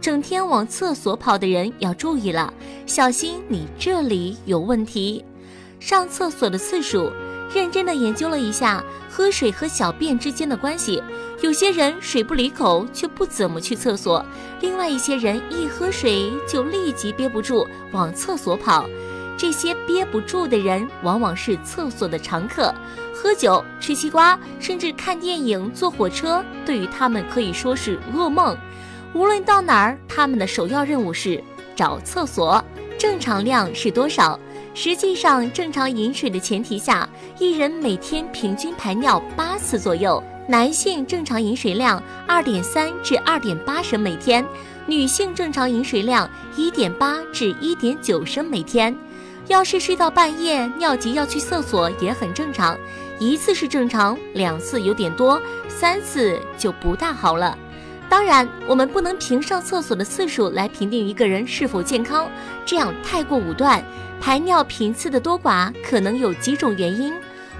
整天往厕所跑的人要注意了，小心你这里有问题。上厕所的次数，认真的研究了一下喝水和小便之间的关系。有些人水不离口，却不怎么去厕所；另外一些人一喝水就立即憋不住往厕所跑。这些憋不住的人，往往是厕所的常客。喝酒、吃西瓜，甚至看电影、坐火车，对于他们可以说是噩梦。无论到哪儿，他们的首要任务是找厕所。正常量是多少？实际上，正常饮水的前提下，一人每天平均排尿八次左右。男性正常饮水量二点三至二点八升每天，女性正常饮水量一点八至一点九升每天。要是睡到半夜尿急要去厕所也很正常，一次是正常，两次有点多，三次就不大好了。当然，我们不能凭上厕所的次数来评定一个人是否健康，这样太过武断。排尿频次的多寡可能有几种原因：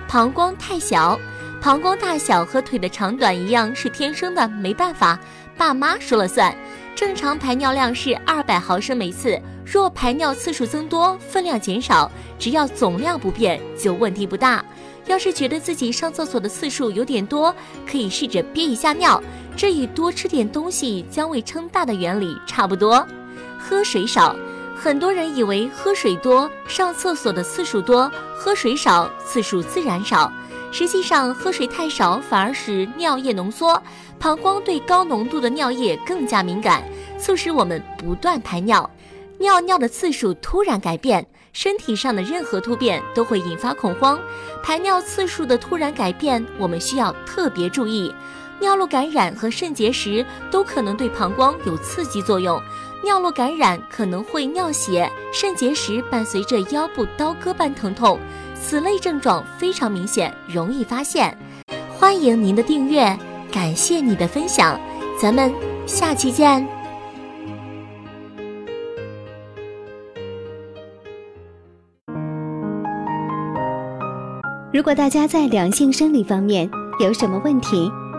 膀胱太小，膀胱大小和腿的长短一样是天生的，没办法，爸妈说了算。正常排尿量是二百毫升每次。若排尿次数增多，分量减少，只要总量不变，就问题不大。要是觉得自己上厕所的次数有点多，可以试着憋一下尿，这与多吃点东西将胃撑大的原理差不多。喝水少，很多人以为喝水多，上厕所的次数多；喝水少，次数自然少。实际上，喝水太少反而使尿液浓缩，膀胱对高浓度的尿液更加敏感，促使我们不断排尿。尿尿的次数突然改变，身体上的任何突变都会引发恐慌。排尿次数的突然改变，我们需要特别注意。尿路感染和肾结石都可能对膀胱有刺激作用。尿路感染可能会尿血，肾结石伴随着腰部刀割般疼痛，此类症状非常明显，容易发现。欢迎您的订阅，感谢你的分享，咱们下期见。如果大家在两性生理方面有什么问题，